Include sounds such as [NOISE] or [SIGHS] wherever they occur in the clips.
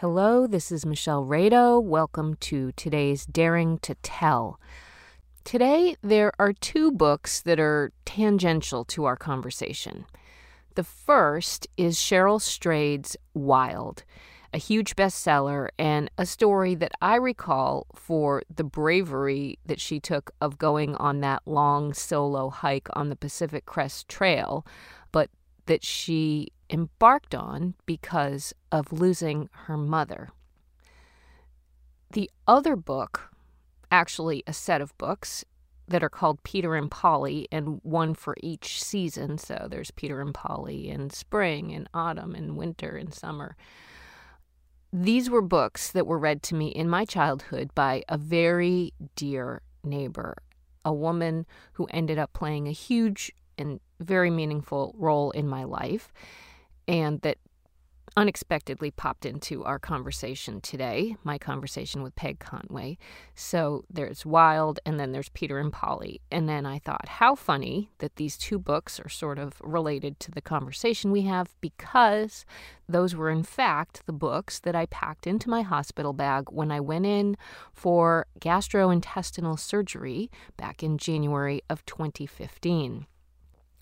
Hello, this is Michelle Rado. Welcome to today's Daring to Tell. Today, there are two books that are tangential to our conversation. The first is Cheryl Strayed's Wild, a huge bestseller and a story that I recall for the bravery that she took of going on that long solo hike on the Pacific Crest Trail, but that she embarked on because of losing her mother. The other book, actually a set of books that are called Peter and Polly, and one for each season. So there's Peter and Polly in spring and autumn and winter and summer. These were books that were read to me in my childhood by a very dear neighbor, a woman who ended up playing a huge and very meaningful role in my life and that unexpectedly popped into our conversation today, my conversation with Peg Conway. So there's Wild, and then there's Peter and Polly. And then I thought, how funny that these two books are sort of related to the conversation we have because those were, in fact, the books that I packed into my hospital bag when I went in for gastrointestinal surgery back in January of 2015.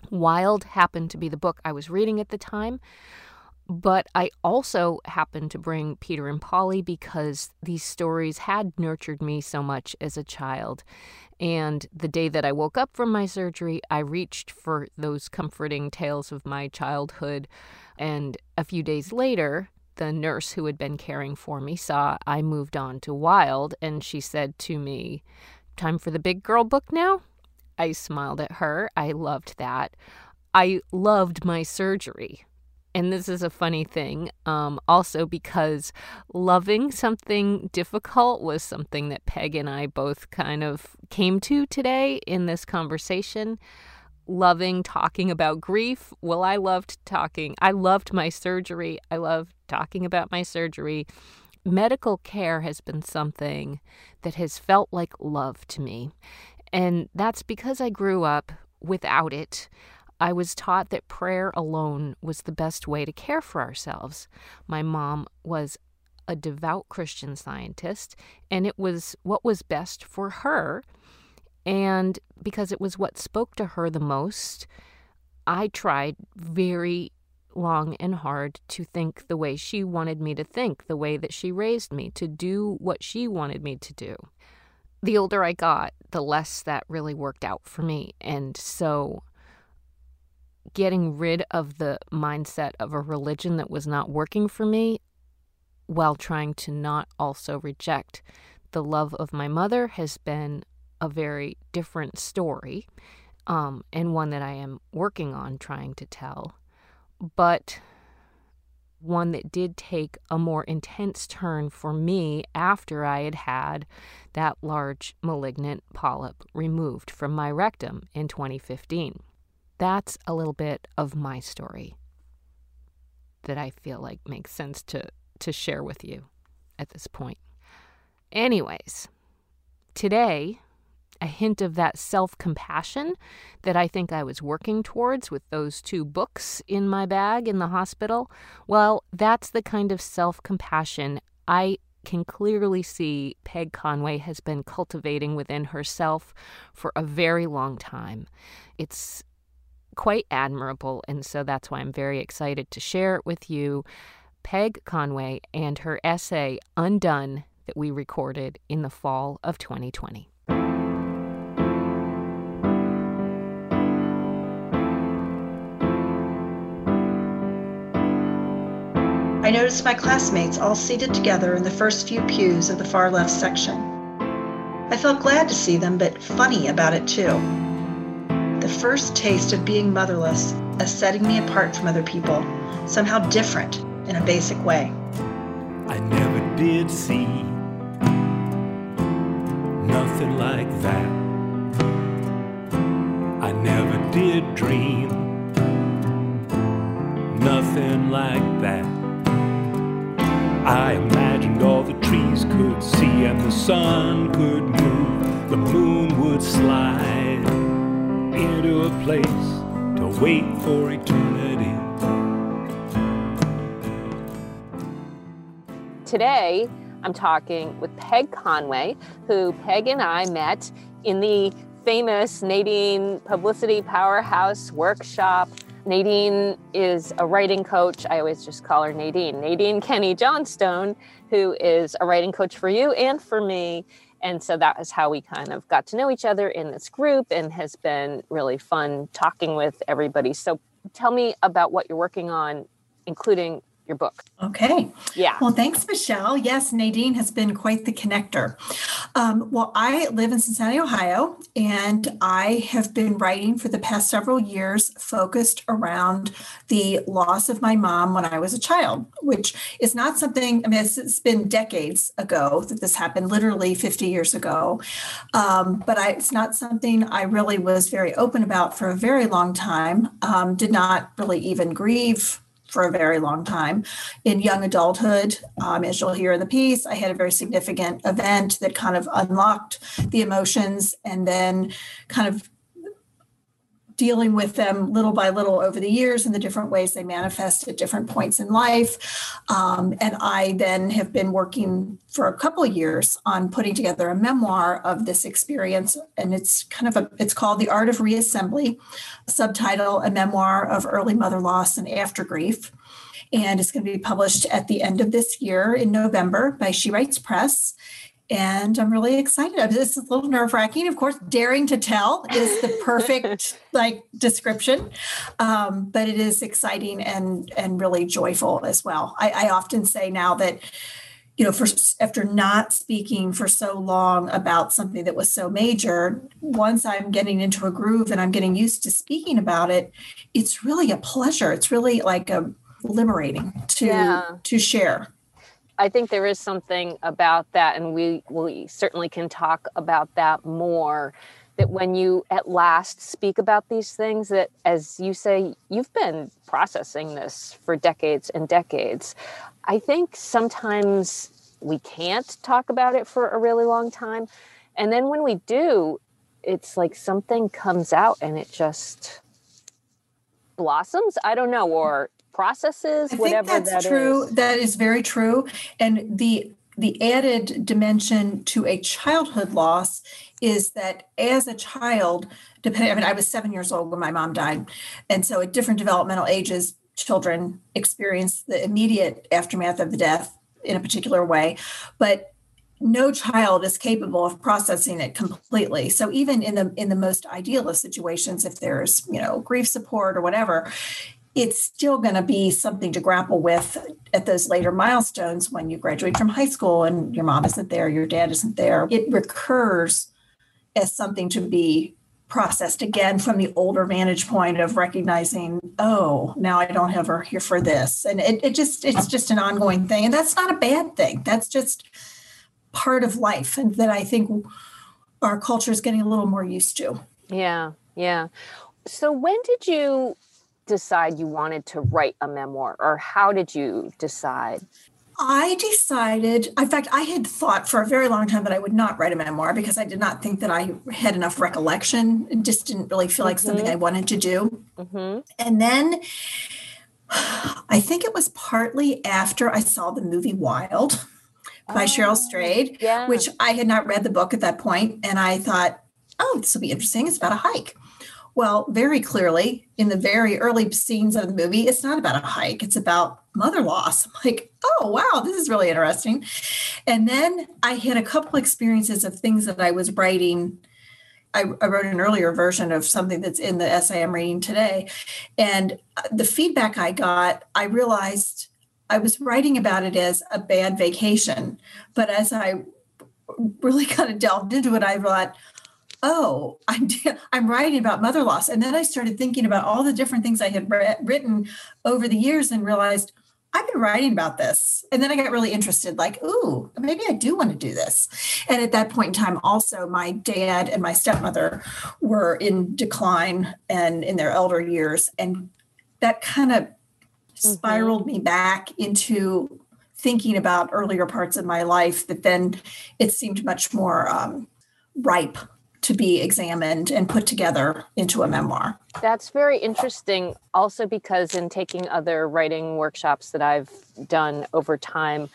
Wild happened to be the book I was reading at the time. But I also happened to bring Peter and Polly because these stories had nurtured me so much as a child. And the day that I woke up from my surgery, I reached for those comforting tales of my childhood. And a few days later, the nurse who had been caring for me saw I moved on to Wild, and she said to me, Time for the big girl book now? I smiled at her. I loved that. I loved my surgery. And this is a funny thing, um, also because loving something difficult was something that Peg and I both kind of came to today in this conversation. Loving talking about grief. Well, I loved talking. I loved my surgery. I loved talking about my surgery. Medical care has been something that has felt like love to me. And that's because I grew up without it. I was taught that prayer alone was the best way to care for ourselves. My mom was a devout Christian scientist, and it was what was best for her. And because it was what spoke to her the most, I tried very long and hard to think the way she wanted me to think, the way that she raised me, to do what she wanted me to do the older I got, the less that really worked out for me. And so getting rid of the mindset of a religion that was not working for me while trying to not also reject the love of my mother has been a very different story um, and one that I am working on trying to tell. But one that did take a more intense turn for me after I had had that large malignant polyp removed from my rectum in 2015. That's a little bit of my story that I feel like makes sense to, to share with you at this point. Anyways, today a hint of that self compassion that I think I was working towards with those two books in my bag in the hospital. Well, that's the kind of self compassion I can clearly see Peg Conway has been cultivating within herself for a very long time. It's quite admirable, and so that's why I'm very excited to share it with you. Peg Conway and her essay, Undone, that we recorded in the fall of 2020. Noticed my classmates all seated together in the first few pews of the far left section. I felt glad to see them, but funny about it too. The first taste of being motherless as setting me apart from other people, somehow different in a basic way. I never did see nothing like that. I never did dream nothing like that. I imagined all the trees could see and the sun could move, the moon would slide into a place to wait for eternity. today I'm talking with Peg Conway, who Peg and I met in the famous Nadine Publicity Powerhouse workshop. Nadine is a writing coach. I always just call her Nadine. Nadine Kenney Johnstone, who is a writing coach for you and for me. And so that is how we kind of got to know each other in this group and has been really fun talking with everybody. So tell me about what you're working on, including your book. Okay. Yeah. Well, thanks, Michelle. Yes, Nadine has been quite the connector. Um, well, I live in Cincinnati, Ohio, and I have been writing for the past several years focused around the loss of my mom when I was a child, which is not something, I mean, it's, it's been decades ago that this happened, literally 50 years ago. Um, but I, it's not something I really was very open about for a very long time. Um, did not really even grieve for a very long time. In young adulthood, um, as you'll hear in the piece, I had a very significant event that kind of unlocked the emotions and then kind of dealing with them little by little over the years and the different ways they manifest at different points in life. Um, and I then have been working for a couple years on putting together a memoir of this experience. And it's kind of a, it's called The Art of Reassembly, subtitle, A Memoir of Early Mother Loss and After Grief. And it's going to be published at the end of this year in November by She Writes Press and I'm really excited. This is a little nerve wracking. Of course, daring to tell is the perfect [LAUGHS] like description, um, but it is exciting and and really joyful as well. I, I often say now that you know, for after not speaking for so long about something that was so major, once I'm getting into a groove and I'm getting used to speaking about it, it's really a pleasure. It's really like a liberating to yeah. to share. I think there is something about that, and we we certainly can talk about that more. That when you at last speak about these things, that as you say, you've been processing this for decades and decades. I think sometimes we can't talk about it for a really long time, and then when we do, it's like something comes out and it just blossoms. I don't know, or processes, I whatever that's that true. is. That is very true. And the the added dimension to a childhood loss is that as a child, depending, I mean, I was seven years old when my mom died. And so at different developmental ages, children experience the immediate aftermath of the death in a particular way. But no child is capable of processing it completely so even in the in the most ideal of situations if there's you know grief support or whatever it's still going to be something to grapple with at those later milestones when you graduate from high school and your mom isn't there, your dad isn't there. It recurs as something to be processed again from the older vantage point of recognizing, oh, now I don't have her here for this. And it, it just, it's just an ongoing thing. And that's not a bad thing. That's just part of life and that I think our culture is getting a little more used to. Yeah. Yeah. So when did you decide you wanted to write a memoir or how did you decide? I decided, in fact, I had thought for a very long time that I would not write a memoir because I did not think that I had enough recollection. and just didn't really feel like mm-hmm. something I wanted to do. Mm-hmm. And then [SIGHS] I think it was partly after I saw the movie Wild by oh, Cheryl Strayed, yeah. which I had not read the book at that point, And I thought, oh, this will be interesting. It's about a hike. Well, very clearly in the very early scenes of the movie, it's not about a hike, it's about mother loss. I'm [LAUGHS] like, oh, wow, this is really interesting. And then I had a couple experiences of things that I was writing. I, I, wrote an earlier version of something that's in the essay I'm reading today. And uh, the feedback I got, I realized I was writing about it as a bad vacation. But as I really [LAUGHS] kind of delved into it, I thought, oh, [LAUGHS] I'm I'm writing about mother loss, and then I started thinking about all the different things I had re- written over the years, and realized I've been writing about this. And then I got really interested, like, ooh, maybe I do want to do this. And at that point in time, also, my dad and my stepmother were in decline and in their elder years. And that kind of mm-hmm. spiraled me back into thinking about earlier parts of my life that then it seemed much more um, ripe to be examined and put together into a memoir. That's very interesting, also because in taking other writing workshops that I've done over time,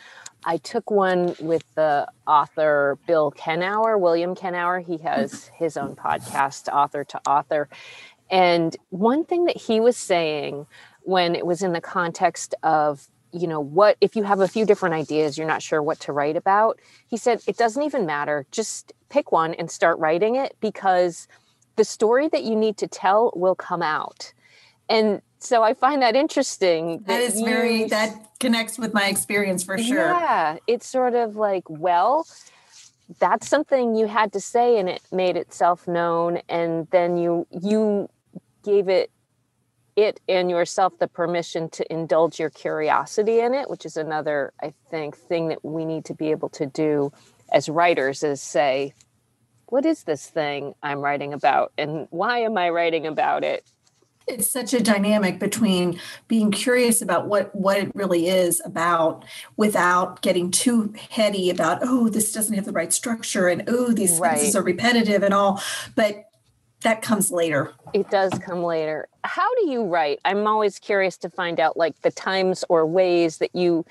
I took one with the author Bill Kenower, William Kenower. He has his own podcast, Author to Author. And one thing that he was saying when it was in the context of, you know, what if you have a few different ideas, you're not sure what to write about, he said, it doesn't even matter. Just pick one and start writing it because the story that you need to tell will come out. And so I find that interesting. That, that is you, very, that connects with my experience for sure. Yeah. It's sort of like, well, that's something you had to say and it made itself known. And then you, you gave it, it and yourself the permission to indulge your curiosity in it, which is another, I think, thing that we need to be able to do as writers is say, what is this thing I'm writing about? And why am I writing about it? it's such a dynamic between being curious about what what it really is about without getting too heady about oh this doesn't have the right structure and oh these right. sentences are repetitive and all. But that comes later. It does come later. How do you write? I'm always curious to find out like the times or ways that you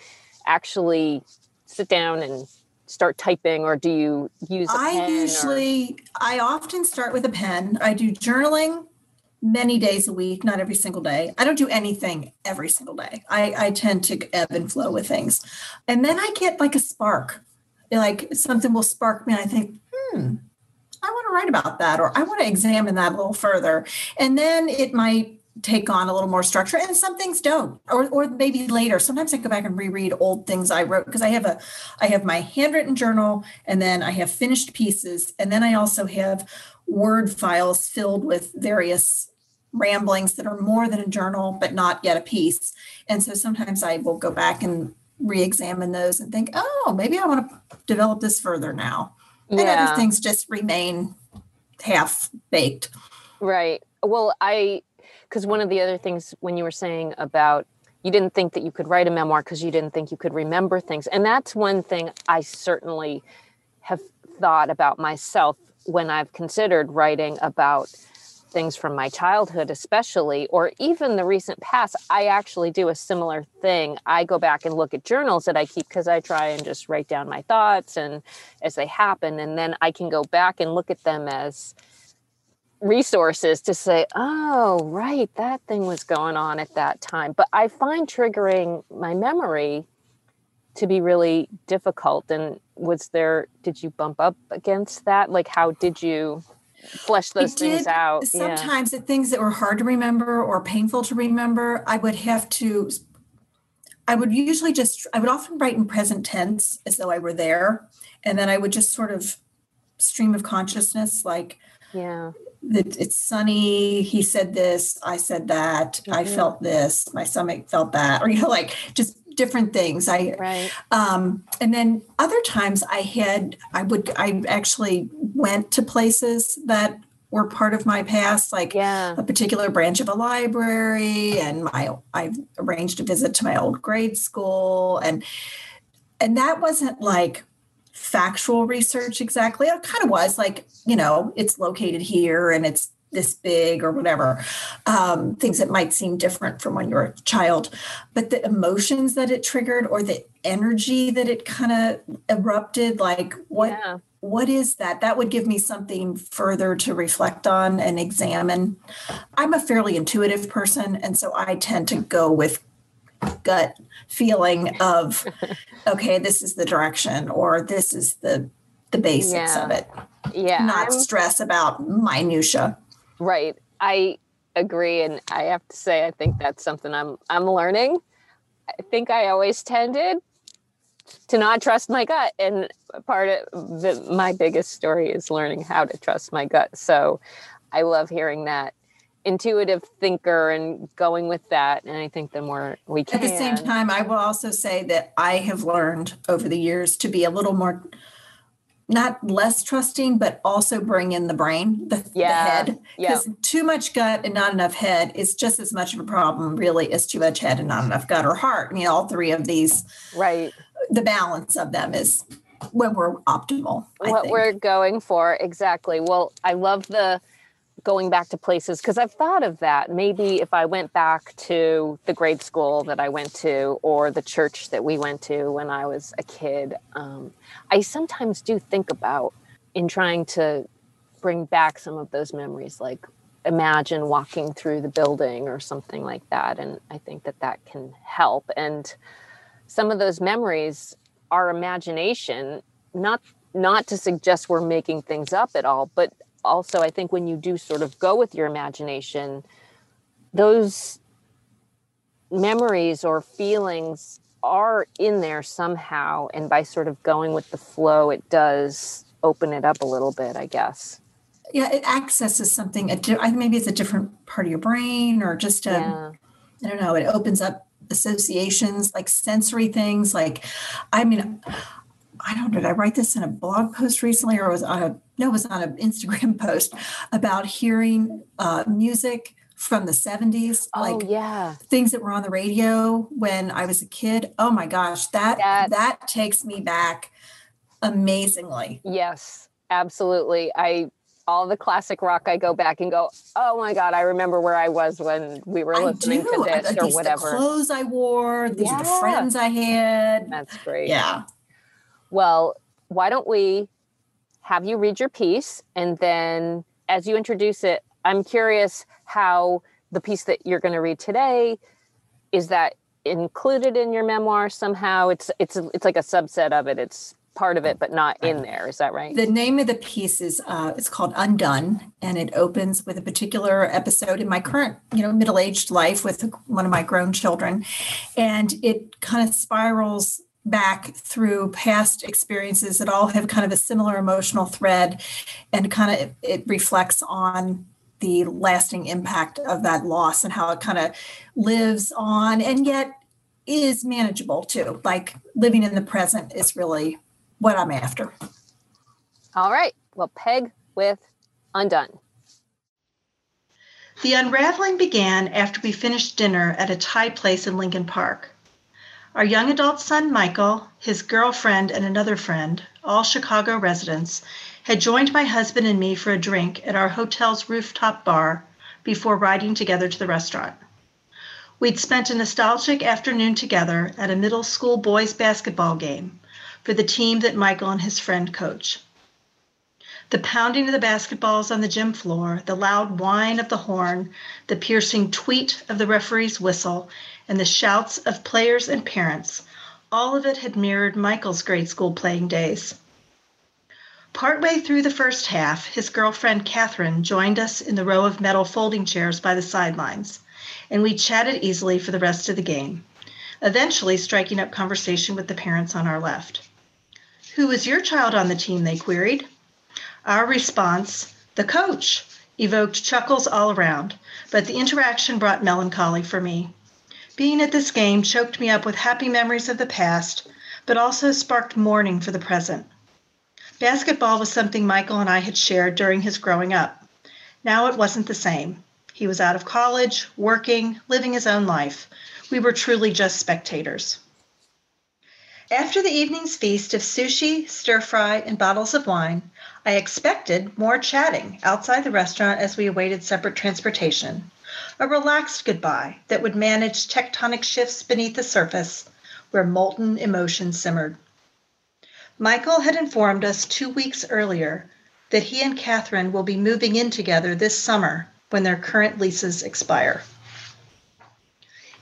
actually sit down and start typing or do you use I usually or... I often start with a pen. I do journaling many days a week, not every single day. I don't do anything every single day. I, I tend to ebb and flow with things. And then I get like a spark, like something will spark me. And I think, hmm, I want to write about that, or I want to examine that a little further. And then it might take on a little more structure and some things don't or, or maybe later sometimes i go back and reread old things i wrote because i have a i have my handwritten journal and then i have finished pieces and then i also have word files filled with various ramblings that are more than a journal, but not yet a piece. And so sometimes I will go back and re-examine those and think, oh, maybe I want to develop this further now. Yeah. And other things just remain half baked. Right. Well, I because one of the other things when you were saying about you didn't think that you could write a memoir because you didn't think you could remember things. And that's one thing I certainly have thought about myself when I've considered writing about things from my childhood, especially, or even the recent past, I actually do a similar thing. I go back and look at journals that I keep because I try and just write down my thoughts and as they happen. And then I can go back and look at them as resources to say, oh, right, that thing was going on at that time. But I find triggering my memory to be really difficult. And was there, did you bump up against that? Like, how did you? flesh those things out. Sometimes yeah. the things that were hard to remember or painful to remember, I would have to I would usually just I would often write in present tense as though I were there. And then I would just sort of stream of consciousness like yeah that it's sunny he said this i said that mm-hmm. i felt this my stomach felt that or you know like just different things. I right. um, and then other times I had I would I actually went to places that were part of my past, like yeah. a particular branch of a library, and my I arranged a visit to my old grade school, and and that wasn't like factual research exactly. It kind of was like you know it's located here and it's this big or whatever um, things that might seem different from when you're a child but the emotions that it triggered or the energy that it kind of erupted like what yeah. what is that that would give me something further to reflect on and examine i'm a fairly intuitive person and so i tend to go with gut feeling of okay this is the direction or this is the the basics yeah. of it yeah not I'm, stress about minutia Right. I agree and I have to say I think that's something I'm I'm learning. I think I always tended to not trust my gut and part of the, my biggest story is learning how to trust my gut. So I love hearing that intuitive thinker and going with that and i think the more we can at the same time i will also say that i have learned over the years to be a little more not less trusting, but also bring in the brain, the, yeah. the head. Because yeah. too much gut and not enough head is just as much of a problem, really, as too much head and not enough gut or heart. I mean, all three of these, right? The balance of them is when we're optimal. what we're going for exactly. Well, I love the going back to places because I've thought of that. Maybe if I went back to the grade school that I went to or the church that we went to when I was a kid, um, I sometimes do think about in trying to bring back some of those memories, like imagine walking through the building or something like that. And I think that that can help. And some of those memories, our imagination, not not to suggest we're making things up at all, but also I think when you do sort of go with your imagination, those memories or feelings are in there somehow. And by sort of going with the flow, it does open it up a little bit, I guess. Yeah, it accesses something. Maybe it's a different part of your brain or just, a, yeah. I don't know, it opens up associations like sensory things. Like, I mean, I don't know, did I write this in a blog post recently or was on a no, it was on an Instagram [LAUGHS] post about hearing uh, music from the 70s oh, like yeah. things that were on the radio when i was a kid. Oh my gosh that that, that takes me back amazingly. Yes absolutely. I all the classic rock i go back and go oh my god i remember where i was when we were listening to this or whatever the clothes i wore these yeah. are the friends i had. That's great. Yeah. Well why don't we have you read your piece? And then as you introduce it i'm curious how the piece that you're going to read today is that included in your memoir somehow? It's it's it's like a subset of it. It's part of it but not in there. Is that right? The name of the piece is uh, it's called undone and it opens with a particular episode in my current you know middle-aged life with one of my grown children. And it kind of spirals back through past experiences that all have kind of a similar emotional thread and kind of it reflects on the lasting impact of that loss and how it kind of lives on and yet is manageable too. Like living in the present is really what i'm after. All right. Well peg with undone. The unraveling began after we finished dinner at a thai place in lincoln park our young adult son, Michael, his girlfriend, and another friend, all Chicago residents, had joined my husband and me for a drink at our hotel's rooftop bar before riding together to the restaurant. We'd spent a nostalgic afternoon together at a middle school boys basketball game for the team that Michael and his friend coach. The pounding of the basketballs on the gym floor, the loud whine of the horn, the piercing tweet of the referee's whistle, and the shouts of players and parents, all of it had mirrored Michael's grade school playing days. Partway through the first half, his girlfriend Catherine joined us in the row of metal folding chairs by the sidelines, and we chatted easily for the rest of the game, eventually striking up conversation with the parents on our left. Who was your child on the team? They queried. Our response, the coach, evoked chuckles all around, but the interaction brought melancholy for me. Being at this game choked me up with happy memories of the past, but also sparked mourning for the present. Basketball was something Michael and I had shared during his growing up. Now it wasn't the same. He was out of college, working, living his own life. We were truly just spectators. After the evening's feast of sushi, stir fry, and bottles of wine, I expected more chatting outside the restaurant as we awaited separate transportation a relaxed goodbye that would manage tectonic shifts beneath the surface where molten emotion simmered. Michael had informed us two weeks earlier that he and Catherine will be moving in together this summer when their current leases expire.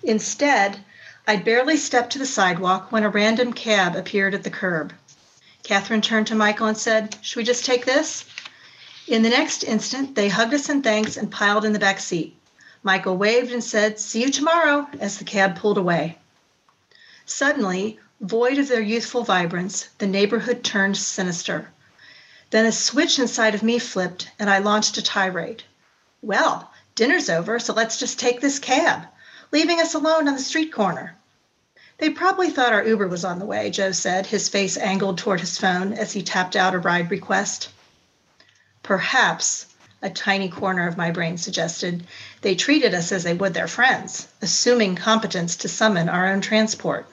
Instead, I'd barely stepped to the sidewalk when a random cab appeared at the curb. Catherine turned to Michael and said, Should we just take this? In the next instant, they hugged us in thanks and piled in the back seat. Michael waved and said, See you tomorrow, as the cab pulled away. Suddenly, void of their youthful vibrance, the neighborhood turned sinister. Then a switch inside of me flipped, and I launched a tirade. Well, dinner's over, so let's just take this cab, leaving us alone on the street corner. They probably thought our Uber was on the way, Joe said, his face angled toward his phone as he tapped out a ride request. Perhaps a tiny corner of my brain suggested, they treated us as they would their friends, assuming competence to summon our own transport.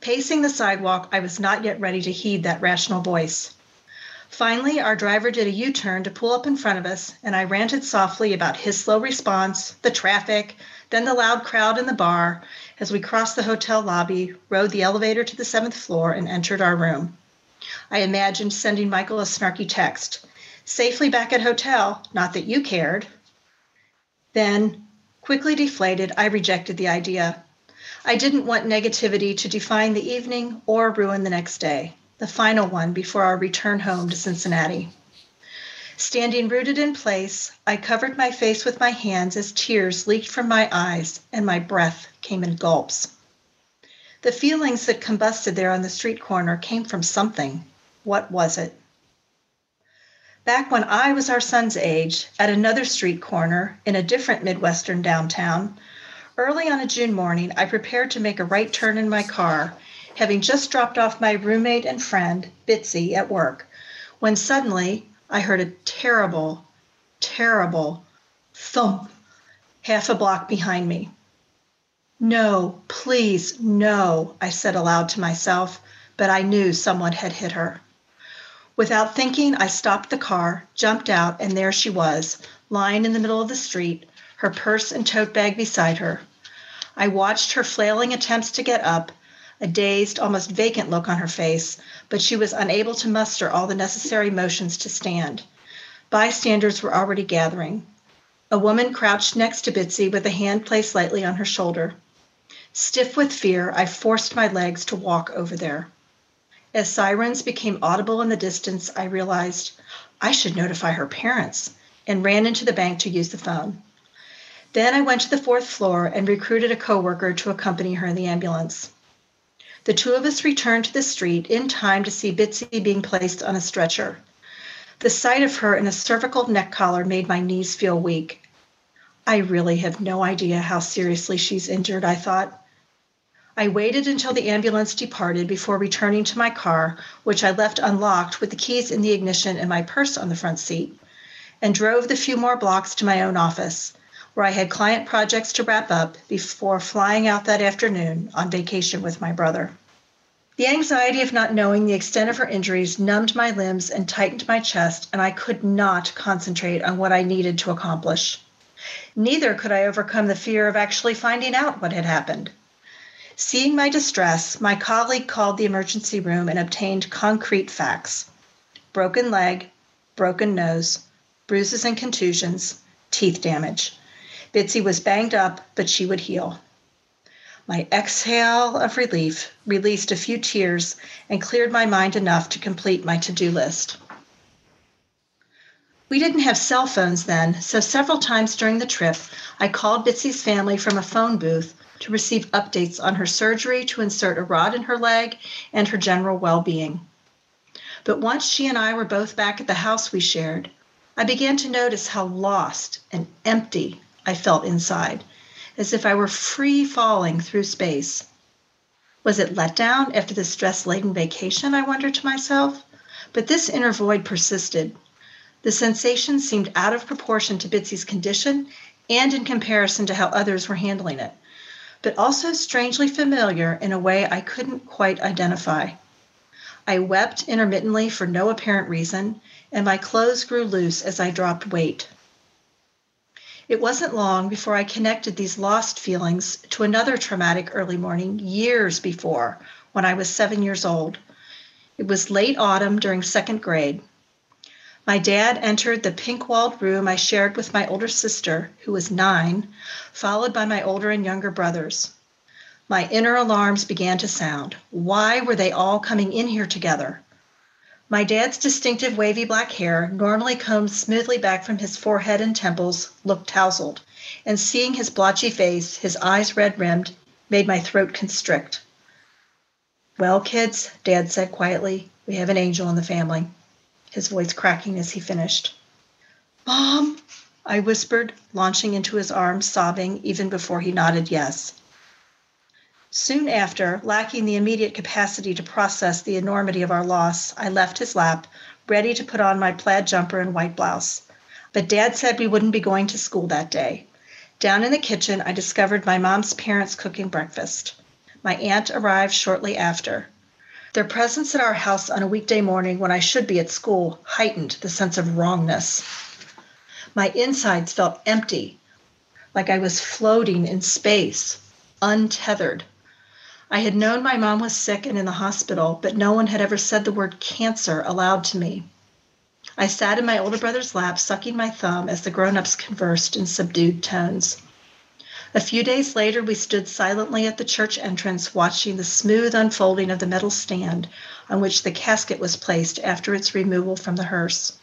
Pacing the sidewalk, I was not yet ready to heed that rational voice. Finally, our driver did a U turn to pull up in front of us, and I ranted softly about his slow response, the traffic, then the loud crowd in the bar as we crossed the hotel lobby, rode the elevator to the seventh floor, and entered our room. I imagined sending Michael a snarky text safely back at hotel, not that you cared. Then, quickly deflated, I rejected the idea. I didn't want negativity to define the evening or ruin the next day the final one before our return home to Cincinnati. Standing rooted in place, I covered my face with my hands as tears leaked from my eyes and my breath came in gulps. The feelings that combusted there on the street corner came from something. What was it? Back when I was our son's age, at another street corner in a different Midwestern downtown, early on a June morning, I prepared to make a right turn in my car having just dropped off my roommate and friend, Bitsy, at work, when suddenly I heard a terrible, terrible thump half a block behind me. No, please, no, I said aloud to myself, but I knew someone had hit her. Without thinking, I stopped the car, jumped out, and there she was, lying in the middle of the street, her purse and tote bag beside her. I watched her flailing attempts to get up, a dazed, almost vacant look on her face, but she was unable to muster all the necessary motions to stand. Bystanders were already gathering. A woman crouched next to Bitsy with a hand placed lightly on her shoulder. Stiff with fear, I forced my legs to walk over there. As sirens became audible in the distance, I realized I should notify her parents and ran into the bank to use the phone. Then I went to the fourth floor and recruited a coworker to accompany her in the ambulance. The two of us returned to the street in time to see Bitsy being placed on a stretcher. The sight of her in a cervical neck collar made my knees feel weak. I really have no idea how seriously she's injured, I thought. I waited until the ambulance departed before returning to my car, which I left unlocked with the keys in the ignition and my purse on the front seat, and drove the few more blocks to my own office, where I had client projects to wrap up before flying out that afternoon on vacation with my brother. The anxiety of not knowing the extent of her injuries numbed my limbs and tightened my chest, and I could not concentrate on what I needed to accomplish. Neither could I overcome the fear of actually finding out what had happened. Seeing my distress, my colleague called the emergency room and obtained concrete facts broken leg, broken nose, bruises and contusions, teeth damage. Bitsy was banged up, but she would heal. My exhale of relief released a few tears and cleared my mind enough to complete my to do list. We didn't have cell phones then, so several times during the trip, I called Bitsy's family from a phone booth to receive updates on her surgery to insert a rod in her leg and her general well being. But once she and I were both back at the house we shared, I began to notice how lost and empty I felt inside, as if I were free falling through space. Was it letdown after the stress laden vacation? I wondered to myself. But this inner void persisted. The sensation seemed out of proportion to Bitsy's condition and in comparison to how others were handling it, but also strangely familiar in a way I couldn't quite identify. I wept intermittently for no apparent reason, and my clothes grew loose as I dropped weight. It wasn't long before I connected these lost feelings to another traumatic early morning years before, when I was seven years old. It was late autumn during second grade. My dad entered the pink walled room I shared with my older sister, who was nine, followed by my older and younger brothers. My inner alarms began to sound. Why were they all coming in here together? My dad's distinctive wavy black hair, normally combed smoothly back from his forehead and temples, looked tousled, and seeing his blotchy face, his eyes red rimmed, made my throat constrict. Well, kids, Dad said quietly, we have an angel in the family, his voice cracking as he finished. Mom, I whispered, launching into his arms, sobbing even before he nodded yes. Soon after, lacking the immediate capacity to process the enormity of our loss, I left his lap, ready to put on my plaid jumper and white blouse. But Dad said we wouldn't be going to school that day. Down in the kitchen, I discovered my mom's parents cooking breakfast. My aunt arrived shortly after. Their presence at our house on a weekday morning when I should be at school heightened the sense of wrongness. My insides felt empty, like I was floating in space, untethered. I had known my mom was sick and in the hospital, but no one had ever said the word cancer aloud to me. I sat in my older brother's lap, sucking my thumb as the grown ups conversed in subdued tones. A few days later, we stood silently at the church entrance, watching the smooth unfolding of the metal stand on which the casket was placed after its removal from the hearse.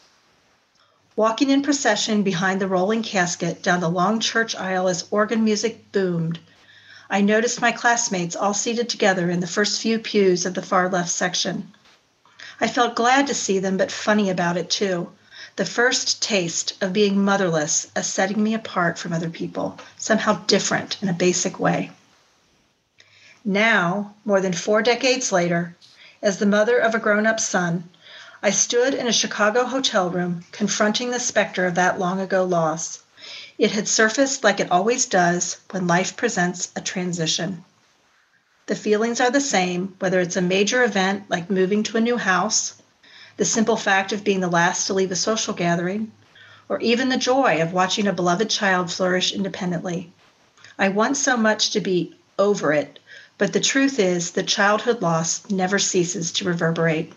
Walking in procession behind the rolling casket down the long church aisle as organ music boomed, I noticed my classmates all seated together in the first few pews of the far left section. I felt glad to see them, but funny about it too. The first taste of being motherless as setting me apart from other people, somehow different in a basic way. Now, more than four decades later, as the mother of a grown up son, I stood in a Chicago hotel room confronting the specter of that long ago loss. It had surfaced like it always does when life presents a transition. The feelings are the same, whether it's a major event like moving to a new house, the simple fact of being the last to leave a social gathering, or even the joy of watching a beloved child flourish independently. I want so much to be over it, but the truth is that childhood loss never ceases to reverberate.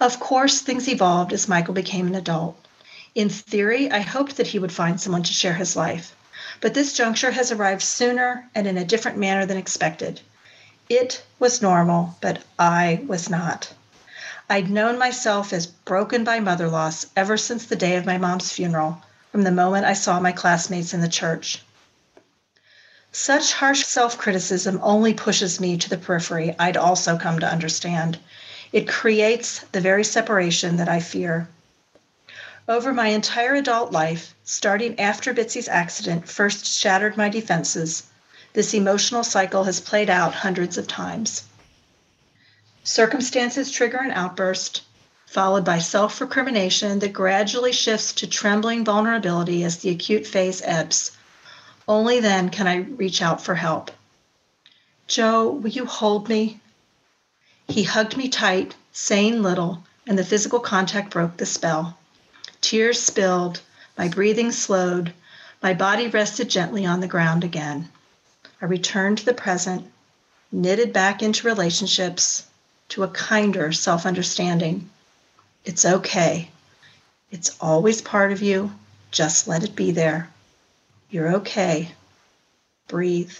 Of course, things evolved as Michael became an adult. In theory, I hoped that he would find someone to share his life. But this juncture has arrived sooner and in a different manner than expected. It was normal, but I was not. I'd known myself as broken by mother loss ever since the day of my mom's funeral, from the moment I saw my classmates in the church. Such harsh self criticism only pushes me to the periphery, I'd also come to understand. It creates the very separation that I fear. Over my entire adult life, starting after Bitsy's accident first shattered my defenses, this emotional cycle has played out hundreds of times. Circumstances trigger an outburst, followed by self recrimination that gradually shifts to trembling vulnerability as the acute phase ebbs. Only then can I reach out for help. Joe, will you hold me? He hugged me tight, saying little, and the physical contact broke the spell. Tears spilled, my breathing slowed, my body rested gently on the ground again. I returned to the present, knitted back into relationships, to a kinder self understanding. It's okay. It's always part of you. Just let it be there. You're okay. Breathe.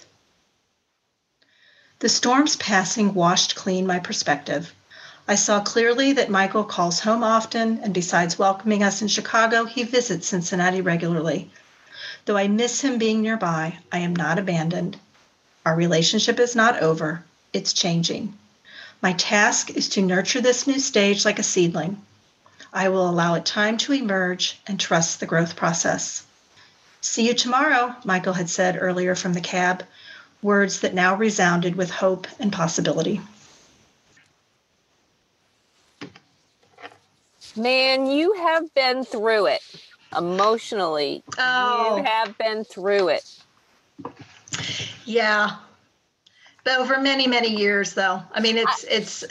The storm's passing washed clean my perspective. I saw clearly that Michael calls home often, and besides welcoming us in Chicago, he visits Cincinnati regularly. Though I miss him being nearby, I am not abandoned. Our relationship is not over, it's changing. My task is to nurture this new stage like a seedling. I will allow it time to emerge and trust the growth process. See you tomorrow, Michael had said earlier from the cab, words that now resounded with hope and possibility. Man, you have been through it emotionally. Oh. You have been through it. Yeah. Over many, many years though. I mean it's it's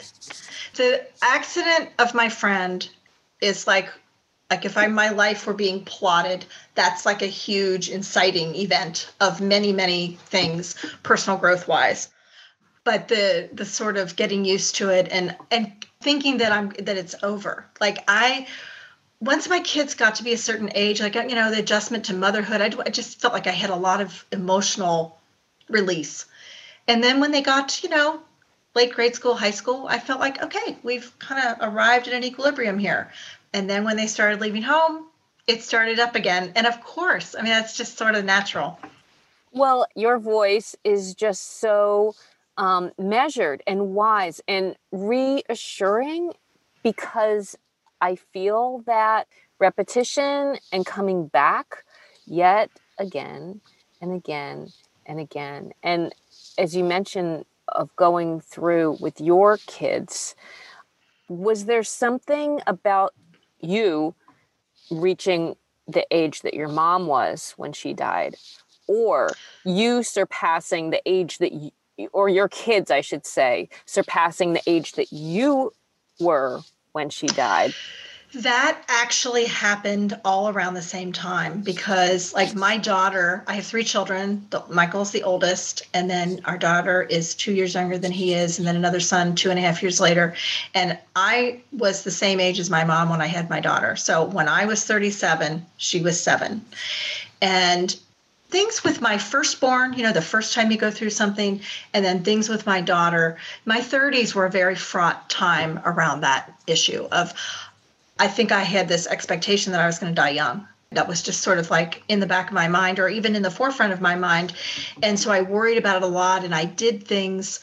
the accident of my friend is like like if I my life were being plotted, that's like a huge inciting event of many, many things, personal growth wise. But the the sort of getting used to it and and thinking that I'm that it's over. Like I once my kids got to be a certain age, like you know, the adjustment to motherhood, I, I just felt like I had a lot of emotional release. And then when they got to, you know, late grade school, high school, I felt like, okay, we've kind of arrived at an equilibrium here. And then when they started leaving home, it started up again. And of course, I mean, that's just sort of natural. Well, your voice is just so um, measured and wise and reassuring because I feel that repetition and coming back yet again and again and again. And as you mentioned, of going through with your kids, was there something about you reaching the age that your mom was when she died, or you surpassing the age that you, or your kids, I should say, surpassing the age that you were when she died? That actually happened all around the same time because, like, my daughter, I have three children. Michael's the oldest, and then our daughter is two years younger than he is, and then another son two and a half years later. And I was the same age as my mom when I had my daughter. So when I was 37, she was seven. And things with my firstborn, you know, the first time you go through something, and then things with my daughter, my 30s were a very fraught time around that issue of, I think I had this expectation that I was going to die young. That was just sort of like in the back of my mind or even in the forefront of my mind. And so I worried about it a lot and I did things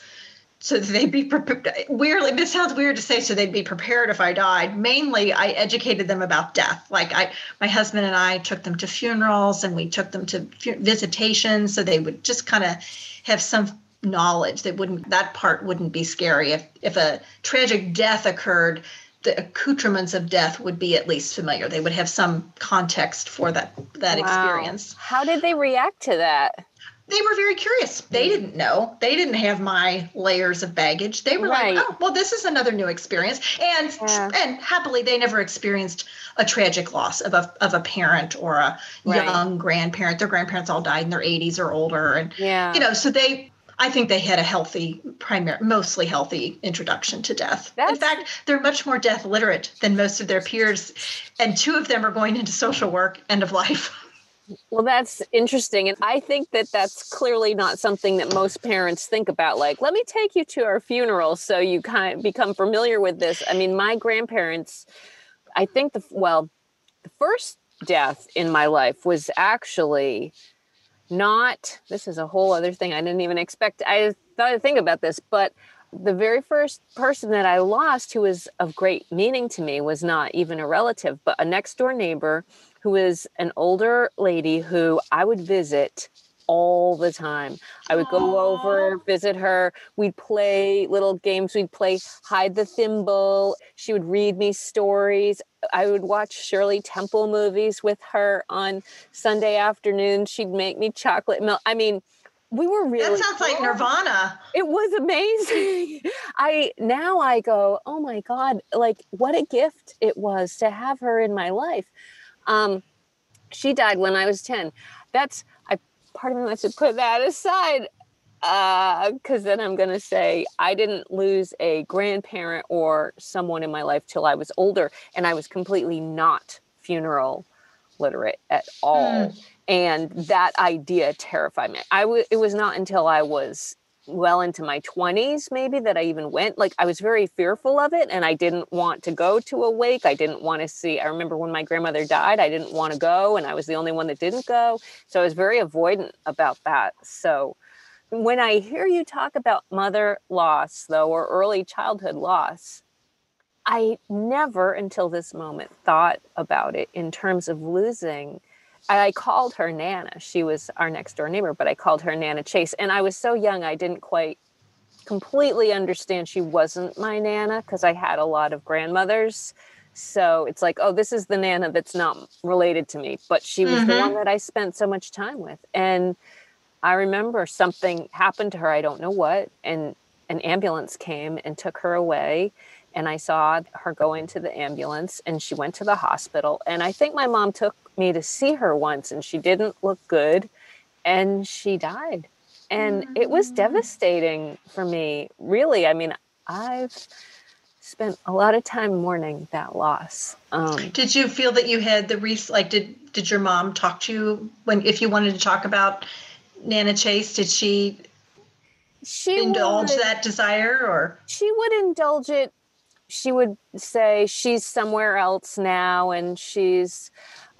so they'd be prepared. Weirdly, this sounds weird to say, so they'd be prepared if I died. Mainly, I educated them about death. Like I, my husband and I took them to funerals and we took them to visitations, so they would just kind of have some knowledge that wouldn't that part wouldn't be scary if if a tragic death occurred the accoutrements of death would be at least familiar they would have some context for that that wow. experience how did they react to that they were very curious. They didn't know. They didn't have my layers of baggage. They were right. like, "Oh, well, this is another new experience." And yeah. and happily, they never experienced a tragic loss of a of a parent or a right. young grandparent. Their grandparents all died in their 80s or older, and yeah. you know, so they. I think they had a healthy, primary, mostly healthy introduction to death. That's... In fact, they're much more death literate than most of their peers, and two of them are going into social work end of life. [LAUGHS] Well, that's interesting. And I think that that's clearly not something that most parents think about. Like, let me take you to our funeral so you kind of become familiar with this. I mean, my grandparents, I think the, well, the first death in my life was actually not, this is a whole other thing. I didn't even expect, I thought I'd think about this, but the very first person that I lost who was of great meaning to me was not even a relative, but a next door neighbor who is an older lady who I would visit all the time. I would go over, visit her. We'd play little games. We'd play hide the thimble. She would read me stories. I would watch Shirley Temple movies with her on Sunday afternoons. She'd make me chocolate milk. I mean, we were really That sounds like Nirvana. It was amazing. [LAUGHS] I now I go, "Oh my god, like what a gift it was to have her in my life." Um, she died when I was 10. That's, part of me wants to put that aside because uh, then I'm going to say I didn't lose a grandparent or someone in my life till I was older, and I was completely not funeral literate at all. Mm. And that idea terrified me. I w- it was not until I was well into my 20s maybe that I even went like I was very fearful of it and I didn't want to go to a wake. I didn't want to see I remember when my grandmother died I didn't want to go and I was the only one that didn't go. So I was very avoidant about that. So when I hear you talk about mother loss though or early childhood loss I never until this moment thought about it in terms of losing I called her Nana. She was our next door neighbor, but I called her Nana Chase. And I was so young, I didn't quite completely understand she wasn't my Nana because I had a lot of grandmothers. So it's like, oh, this is the Nana that's not related to me, but she was mm-hmm. the one that I spent so much time with. And I remember something happened to her, I don't know what, and an ambulance came and took her away and I saw her go into the ambulance and she went to the hospital. And I think my mom took me to see her once and she didn't look good and she died. And it was mm. devastating for me. Really, I mean, I've spent a lot of time mourning that loss. Um, did you feel that you had the res- like did did your mom talk to you when if you wanted to talk about Nana Chase? Did she she indulge would, that desire or she would indulge it she would say she's somewhere else now and she's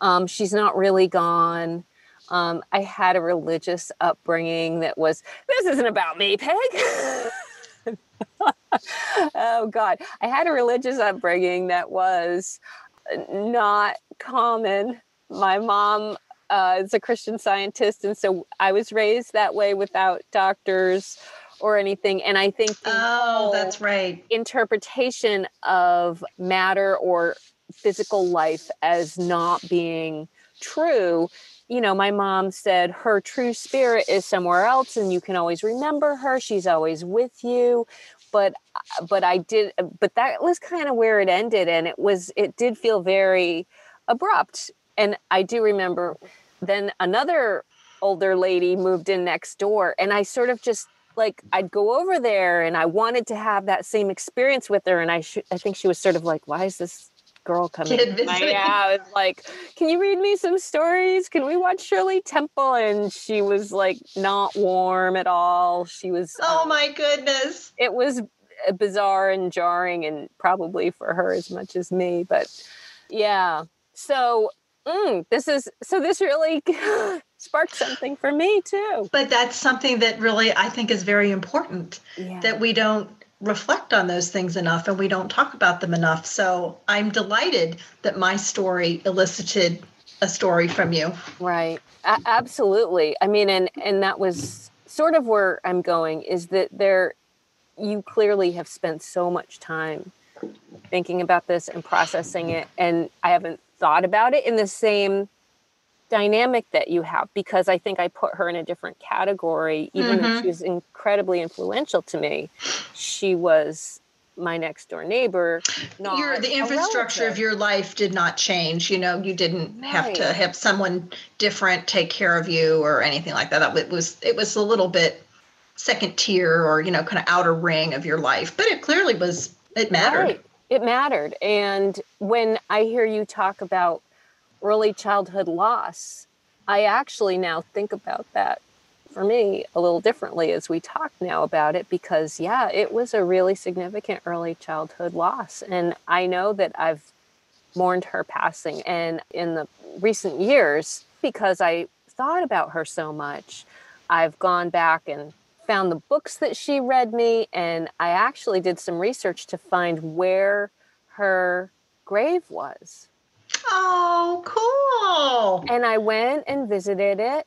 um, she's not really gone. Um, i had a religious upbringing that was this isn't about me peg. [LAUGHS] Oh god. I had a religious upbringing that was not common. My mom uh, is a christian scientist and so i was raised that way without doctors or anything. And I think oh, that's right. Interpretation of matter or physical life as not being true you know, my mom said her true spirit is somewhere else and you can always remember her. She's always with you. But uh, but I did but that was kind of where it ended and it was it did feel very abrupt. And I do remember then another older lady moved in next door and I sort of just like I'd go over there and I wanted to have that same experience with her and I sh- I think she was sort of like why is this girl coming. Yeah, I was like, "Can you read me some stories? Can we watch Shirley Temple?" And she was like, not warm at all. She was. Oh um, my goodness! It was uh, bizarre and jarring, and probably for her as much as me. But yeah, so mm, this is so this really [LAUGHS] sparked something for me too. But that's something that really I think is very important Yeah. that we don't reflect on those things enough and we don't talk about them enough. So I'm delighted that my story elicited a story from you. Right. A- absolutely. I mean, and and that was sort of where I'm going is that there, you clearly have spent so much time thinking about this and processing it, and I haven't thought about it in the same dynamic that you have because I think I put her in a different category, even though Mhm. she was incredibly influential to me. She was my next door neighbor. Your the infrastructure of your life did not change. You know, you didn't have to have someone different take care of you or anything like that. That was it was a little bit second tier or you know kind of outer ring of your life, but it clearly was it mattered. Right. It mattered. And when I hear you talk about early childhood loss, I actually now think about that for me a little differently as we talk now about it because, yeah, it was a really significant early childhood loss. And I know that I've mourned her passing. And in the recent years, because I thought about her so much, I've gone back and found the books that she read me. And I actually did some research to find where her grave was. Oh, cool. And I went and visited it,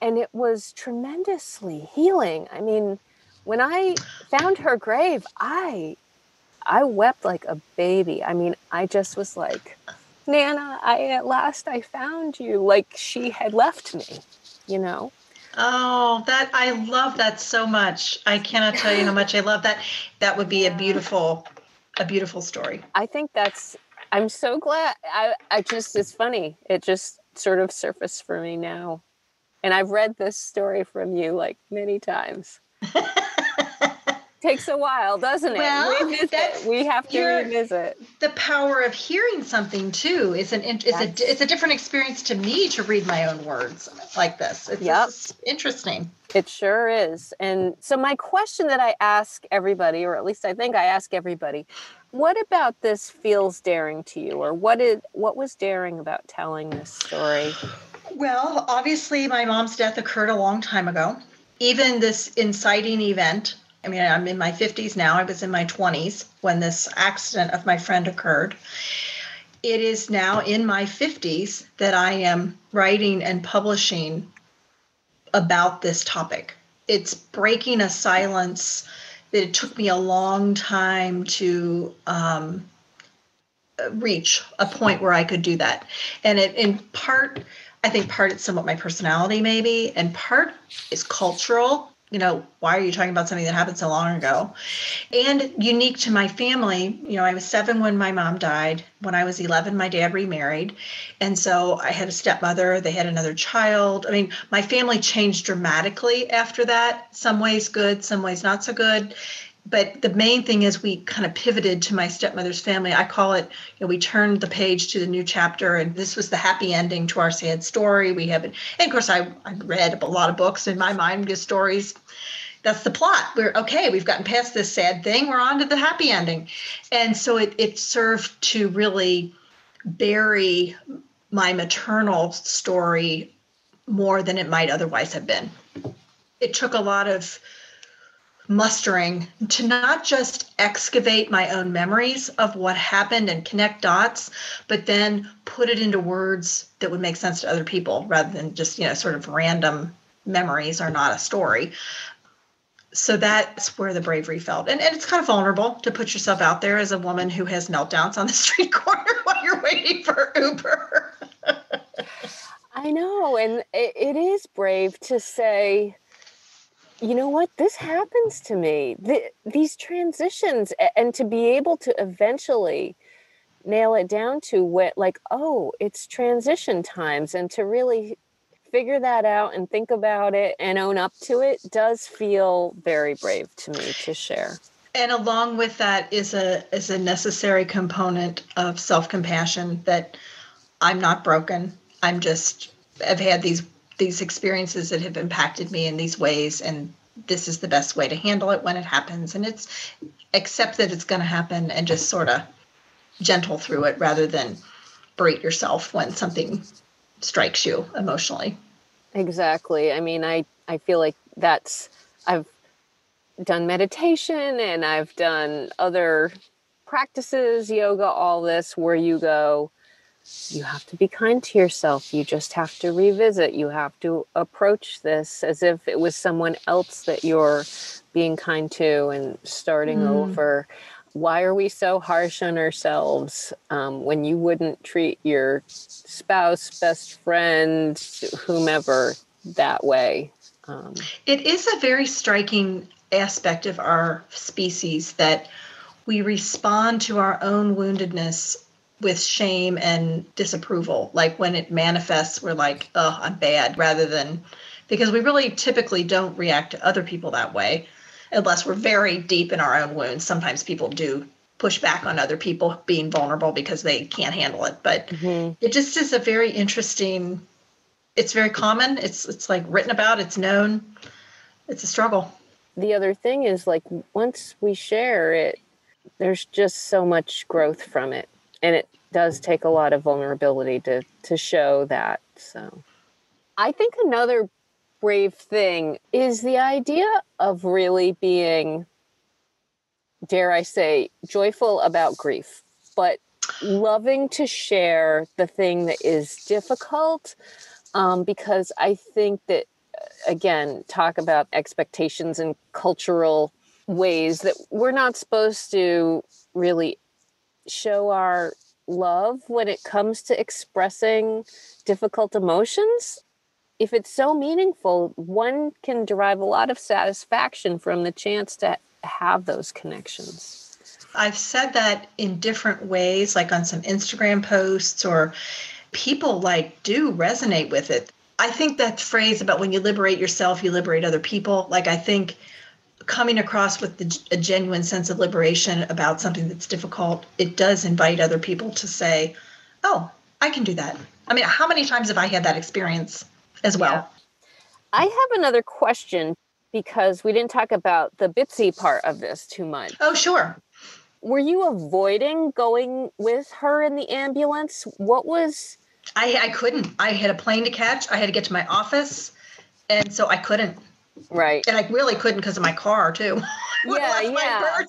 and it was tremendously healing. I mean, when I found her grave, I I wept like a baby. I mean, I just was like, Nana, I at last I found you. Like she had left me, you know? Oh, that I love that so much. I cannot tell you how [LAUGHS] much I love that. That would be a beautiful a beautiful story. I think that's I'm so glad I I just it's funny. It just sort of surfaced for me now. And I've read this story from you like many times. [LAUGHS] Takes a while, doesn't it? Well, revisit. We have to revisit. the power of hearing something too is an is a it's a different experience to me to read my own words like this. It's Yep. this interesting. It sure is. And so my question that I ask everybody, or at least I think I ask everybody, what about this feels daring to you? Or what what was daring about telling this story? Well, obviously, my mom's death occurred a long time ago. Even this inciting event, I mean, I'm in my 50s now, I was in my 20s when this accident of my friend occurred. It is now in my 50s that I am writing and publishing about this topic. It's breaking a silence that it took me a long time to um, reach a point where I could do that. And it, in part, I think part it's somewhat my personality, maybe, and part is cultural. You know, why are you talking about something that happened so long ago? And unique to my family, you know, I was seven when my mom died. When I was 11, my dad remarried. And so I had a stepmother, they had another child. I mean, my family changed dramatically after that. Some ways good, some ways not so good but the main thing is we kind of pivoted to my stepmother's family. I call it, you know, we turned the page to the new chapter, and this was the happy ending to our sad story. We haven't, and of course, I, I read a lot of books in my mind, just stories. That's the plot. We're okay. We've gotten past this sad thing. We're on to the happy ending, and so it it served to really bury my maternal story more than it might otherwise have been. It took a lot of mustering to not just excavate my own memories of what happened and connect dots, but then put it into words that would make sense to other people rather than just, you know, sort of random memories are not a story. So that's where the bravery felt. And, and it's kind of vulnerable to put yourself out there as a woman who has meltdowns on the [LAUGHS] street corner while you're waiting for Uber. [LAUGHS] I know. And it, it is brave to say, you know what, this happens to me. The, these transitions, and to be able to eventually nail it down to what, like, oh, it's transition times, and to really figure that out and think about it and own up to it does feel very brave to me to share. And along with that is a is a necessary component of self-compassion that i'm not broken. I'm just i've had these these experiences that have impacted me in these ways and this is the best way to handle it when it happens and it's accept that it's going to happen and just sort of gentle through it rather than berate yourself when something strikes you emotionally. Exactly. I mean, I I feel like that's I've done meditation and I've done other practices, yoga, all this where you go you have to be kind to yourself. You just have to revisit. You have to approach this as if it was someone else that you're being kind to and starting mm. over why are we so harsh on ourselves um, when you wouldn't treat your spouse, best friend, whomever that way? Um, it is a very striking aspect of our species that we respond to our own woundedness with shame and disapproval. Like when it manifests, we're like, oh, I'm bad, rather than because we really typically don't react to other people that way unless we're very deep in our own wounds. Sometimes people do push back on other people being vulnerable because they can't handle it. But mm-hmm. it just is a very interesting. It's very common. It's it's like written about. It's known. It's a struggle. The other thing is like once we share it, there's just so much growth from it, and it does take a lot of vulnerability to to show that. So, I think another brave thing is the idea of really being, dare I say, joyful about grief, but loving to share the thing that is difficult. Um, because I think that, uh, again, talk about expectations and cultural ways that we're not supposed to really show our love when it comes to expressing difficult emotions if it's so meaningful, one can derive a lot of satisfaction from the chance to have those connections. I've said that in different ways, like on some Instagram posts, or people like do resonate with it. I think that phrase about when you liberate yourself, you liberate other people. Like, I think coming across with the, a genuine sense of liberation about something that's difficult, it does invite other people to say, Oh, I can do that. I mean, how many times have I had that experience? as well. Yeah. I have another question because we didn't talk about the Bitsy part of this too much. Oh, sure. Were you avoiding going with her in the ambulance? What was I I couldn't. I had a plane to catch. I had to get to my office. And so I couldn't. Right. And I really couldn't because of my car too. [LAUGHS] yeah, yeah.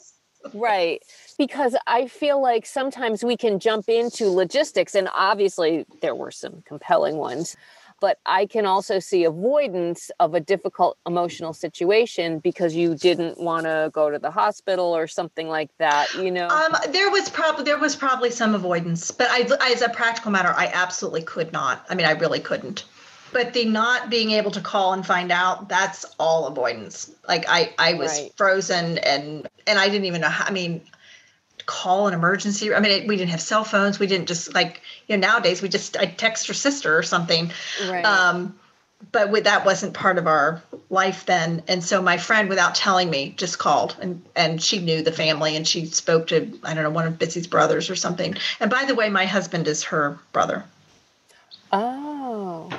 right. Because I feel like sometimes we can jump into logistics and obviously there were some compelling ones but I can also see avoidance of a difficult emotional situation because you didn't want to go to the hospital or something like that. You know, um, there was probably there was probably some avoidance, but I, as a practical matter, I absolutely could not. I mean, I really couldn't. But the not being able to call and find out, that's all avoidance. Like I, I was right. frozen and and I didn't even know how. I mean, call an emergency. I mean, it, we didn't have cell phones. We didn't just like you know nowadays we just I text her sister or something. Right. Um, but we, that wasn't part of our life then. And so my friend, without telling me, just called and and she knew the family and she spoke to I don't know one of Bitsy's brothers or something. And by the way, my husband is her brother. Oh.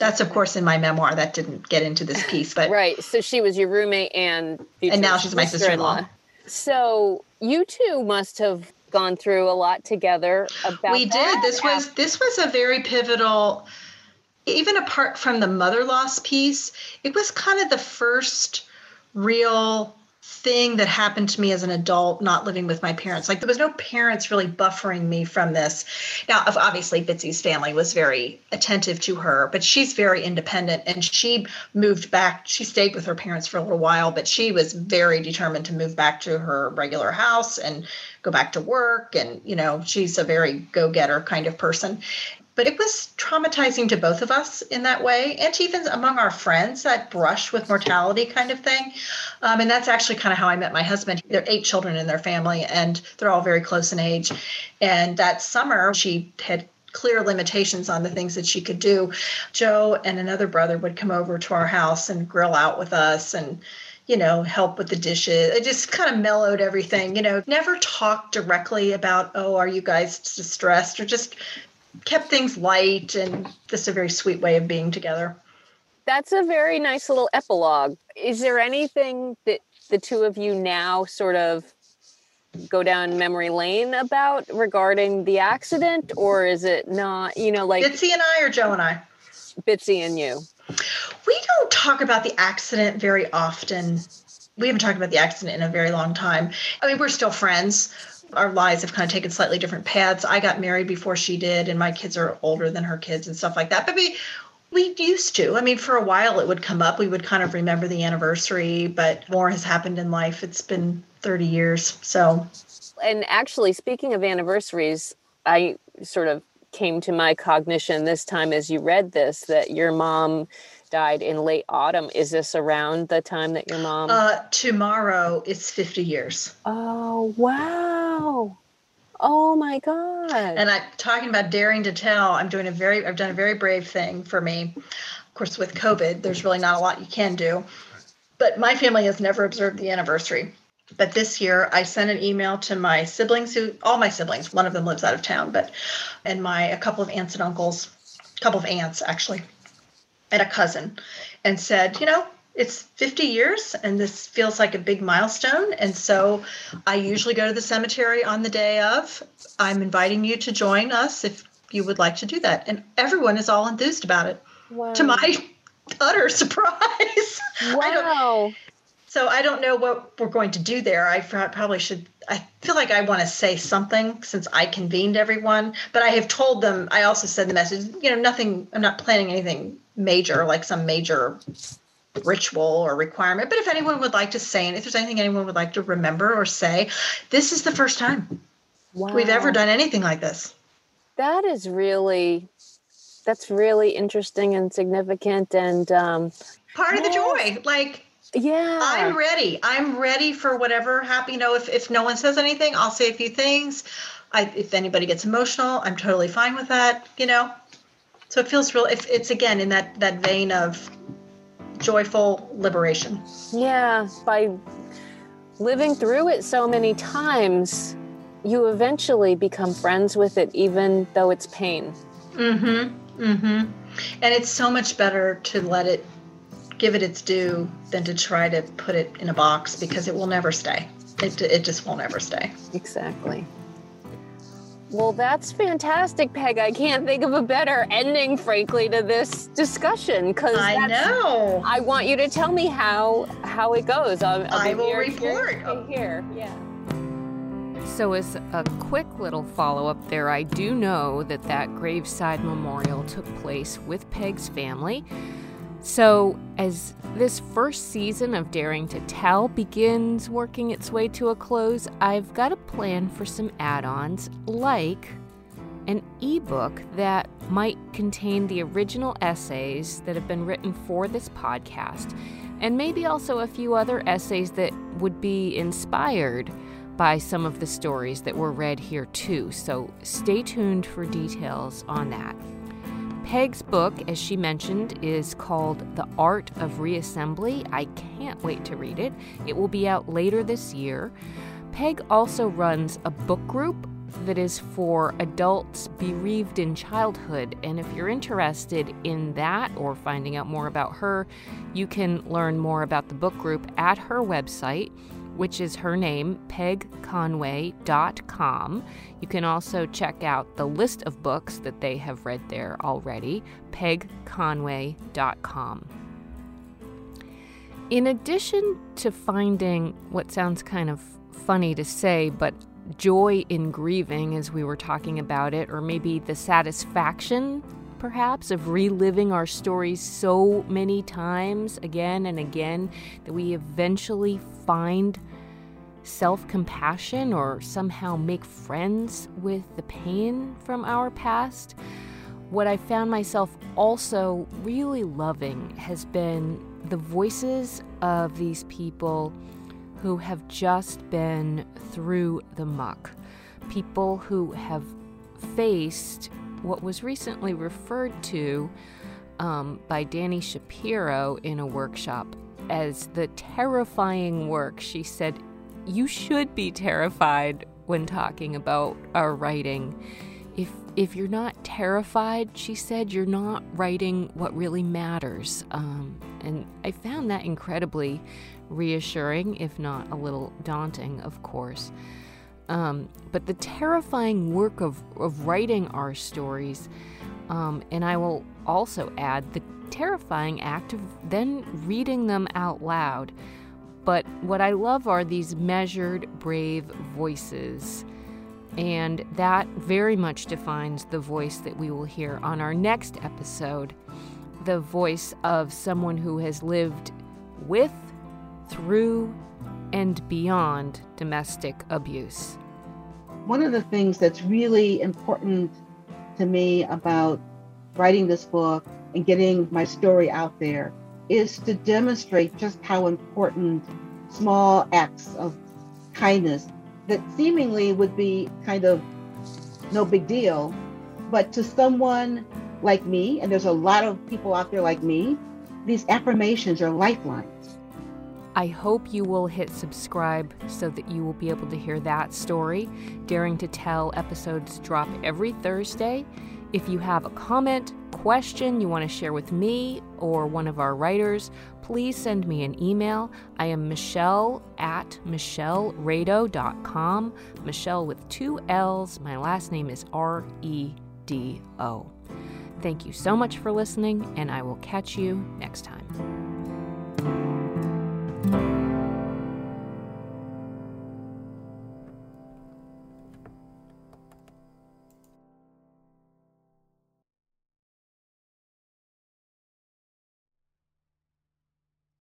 That's of course in my memoir. That didn't get into this piece, but right. So she was your roommate and and now she's my sister-in-law. So you two must have gone through a lot together about we did this was this was a very pivotal even apart from the mother loss piece it was kind of the first real thing that happened to me as an adult not living with my parents. Like there was no parents really buffering me from this. Now obviously bitsy's family was very attentive to her but she's very independent and she moved back she stayed with her parents for a little while but she was very determined to move back to her regular house and go back to work and you know she's a very go-getter kind of person but it was traumatizing to both of us in that way, and even among our friends, that brush with mortality kind of thing. Um, and that's actually kind of how I met my husband. There are eight children in their family, and they're all very close in age. And that summer, she had clear limitations on the things that she could do. Joe and another brother would come over to our house and grill out with us and you know, help with the dishes. It just kind of mellowed everything, you know, never talked directly about, oh, are you guys distressed or just kept things light and just a very sweet way of being together. That's a very nice little epilogue. Is there anything that the two of you now sort of go down memory lane about regarding the accident, or is it not? You know, like Bitsy and I, or Joe and I. Bitsy and you. We don't talk about the accident very often. We haven't talked about the accident in a very long time. I mean, we're still friends our lives have kind of taken slightly different paths. I got married before she did, and my kids are older than her kids and stuff like that. But we we used to. I mean, for a while it would come up. We would kind of remember the anniversary, but more has happened in life. It's been 30 years. So and actually speaking of anniversaries, I sort of came to my cognition this time as you read this that your mom died in late autumn. Is this around the time that your mom? Uh, tomorrow it's 50 years. Oh, wow. Oh my God. And I'm talking about daring to tell. I'm doing a very, I've done a very brave thing for me. Of course, with COVID, there's really not a lot you can do. But my family has never observed the anniversary. But this year, I sent an email to my siblings, who all my siblings, one of them lives out of town, but and my a couple of aunts and uncles, a couple of aunts actually, and a cousin and said, you know, it's 50 years and this feels like a big milestone. And so I usually go to the cemetery on the day of. I'm inviting you to join us if you would like to do that. And everyone is all enthused about it. Wow. To my [LAUGHS] utter surprise. Wow. so I don't know what we're going to do there. I probably should. I feel like I want to say something since I convened everyone, but I have told them. I also said the message. You know, nothing. I'm not planning anything major, like some major ritual or requirement. But if anyone would like to say, and if there's anything anyone would like to remember or say, this is the first time wow. we've ever done anything like this. That is really, that's really interesting and significant and um, part of the joy. Like, yeah, I'm ready. I'm ready for whatever happy. You know, if if no one says anything, I'll say a few things. I, if anybody gets emotional, I'm totally fine with that. You know, so it feels real. It's, it's again in that that vein of joyful liberation. Yeah, by living through it so many times, you eventually become friends with it, even though it's pain. Mm-hmm. Mm-hmm. And it's so much better to let it give it its due than to try to put it in a box because it will never stay. It, it just won't ever stay. Exactly. Well, that's fantastic, Peg. I can't think of a better ending, frankly, to this discussion. Because I know I want you to tell me how how it goes. I'll, I'll I will report. Here, here, yeah. So, as a quick little follow up there, I do know that that graveside memorial took place with Peg's family. So, as this first season of Daring to Tell begins working its way to a close, I've got a plan for some add ons, like an ebook that might contain the original essays that have been written for this podcast, and maybe also a few other essays that would be inspired by some of the stories that were read here, too. So, stay tuned for details on that. Peg's book, as she mentioned, is called The Art of Reassembly. I can't wait to read it. It will be out later this year. Peg also runs a book group that is for adults bereaved in childhood. And if you're interested in that or finding out more about her, you can learn more about the book group at her website, which is her name, pegconway.com. You can also check out the list of books that they have read there already, pegconway.com. In addition to finding what sounds kind of funny to say, but joy in grieving as we were talking about it, or maybe the satisfaction perhaps of reliving our stories so many times again and again that we eventually find self compassion or somehow make friends with the pain from our past, what I found myself also really loving has been the voices of these people who have just been through the muck. People who have faced what was recently referred to um, by Dani Shapiro in a workshop as the terrifying work. She said, You should be terrified when talking about our writing if if you're not terrified, she said, you're not writing what really matters. Um, and I found that incredibly reassuring, if not a little daunting, of course. Um, but the terrifying work of, of writing our stories, um, and I will also add the terrifying act of then reading them out loud. But what I love are these measured, brave voices and that very much defines the voice that we will hear on our next episode the voice of someone who has lived with, through, and beyond domestic abuse. One of the things that's really important to me about writing this book and getting my story out there is to demonstrate just how important small acts of kindness that seemingly would be kind of no big deal, but to someone like me, and there's a lot of people out there like me, these affirmations are lifelines. I hope you will hit subscribe so that you will be able to hear that story. Daring to Tell episodes drop every Thursday. If you have a comment, question you want to share with me or one of our writers, please send me an email. I am Michelle at michelleredo.com. Michelle with two L's. My last name is R E D O. Thank you so much for listening, and I will catch you next time.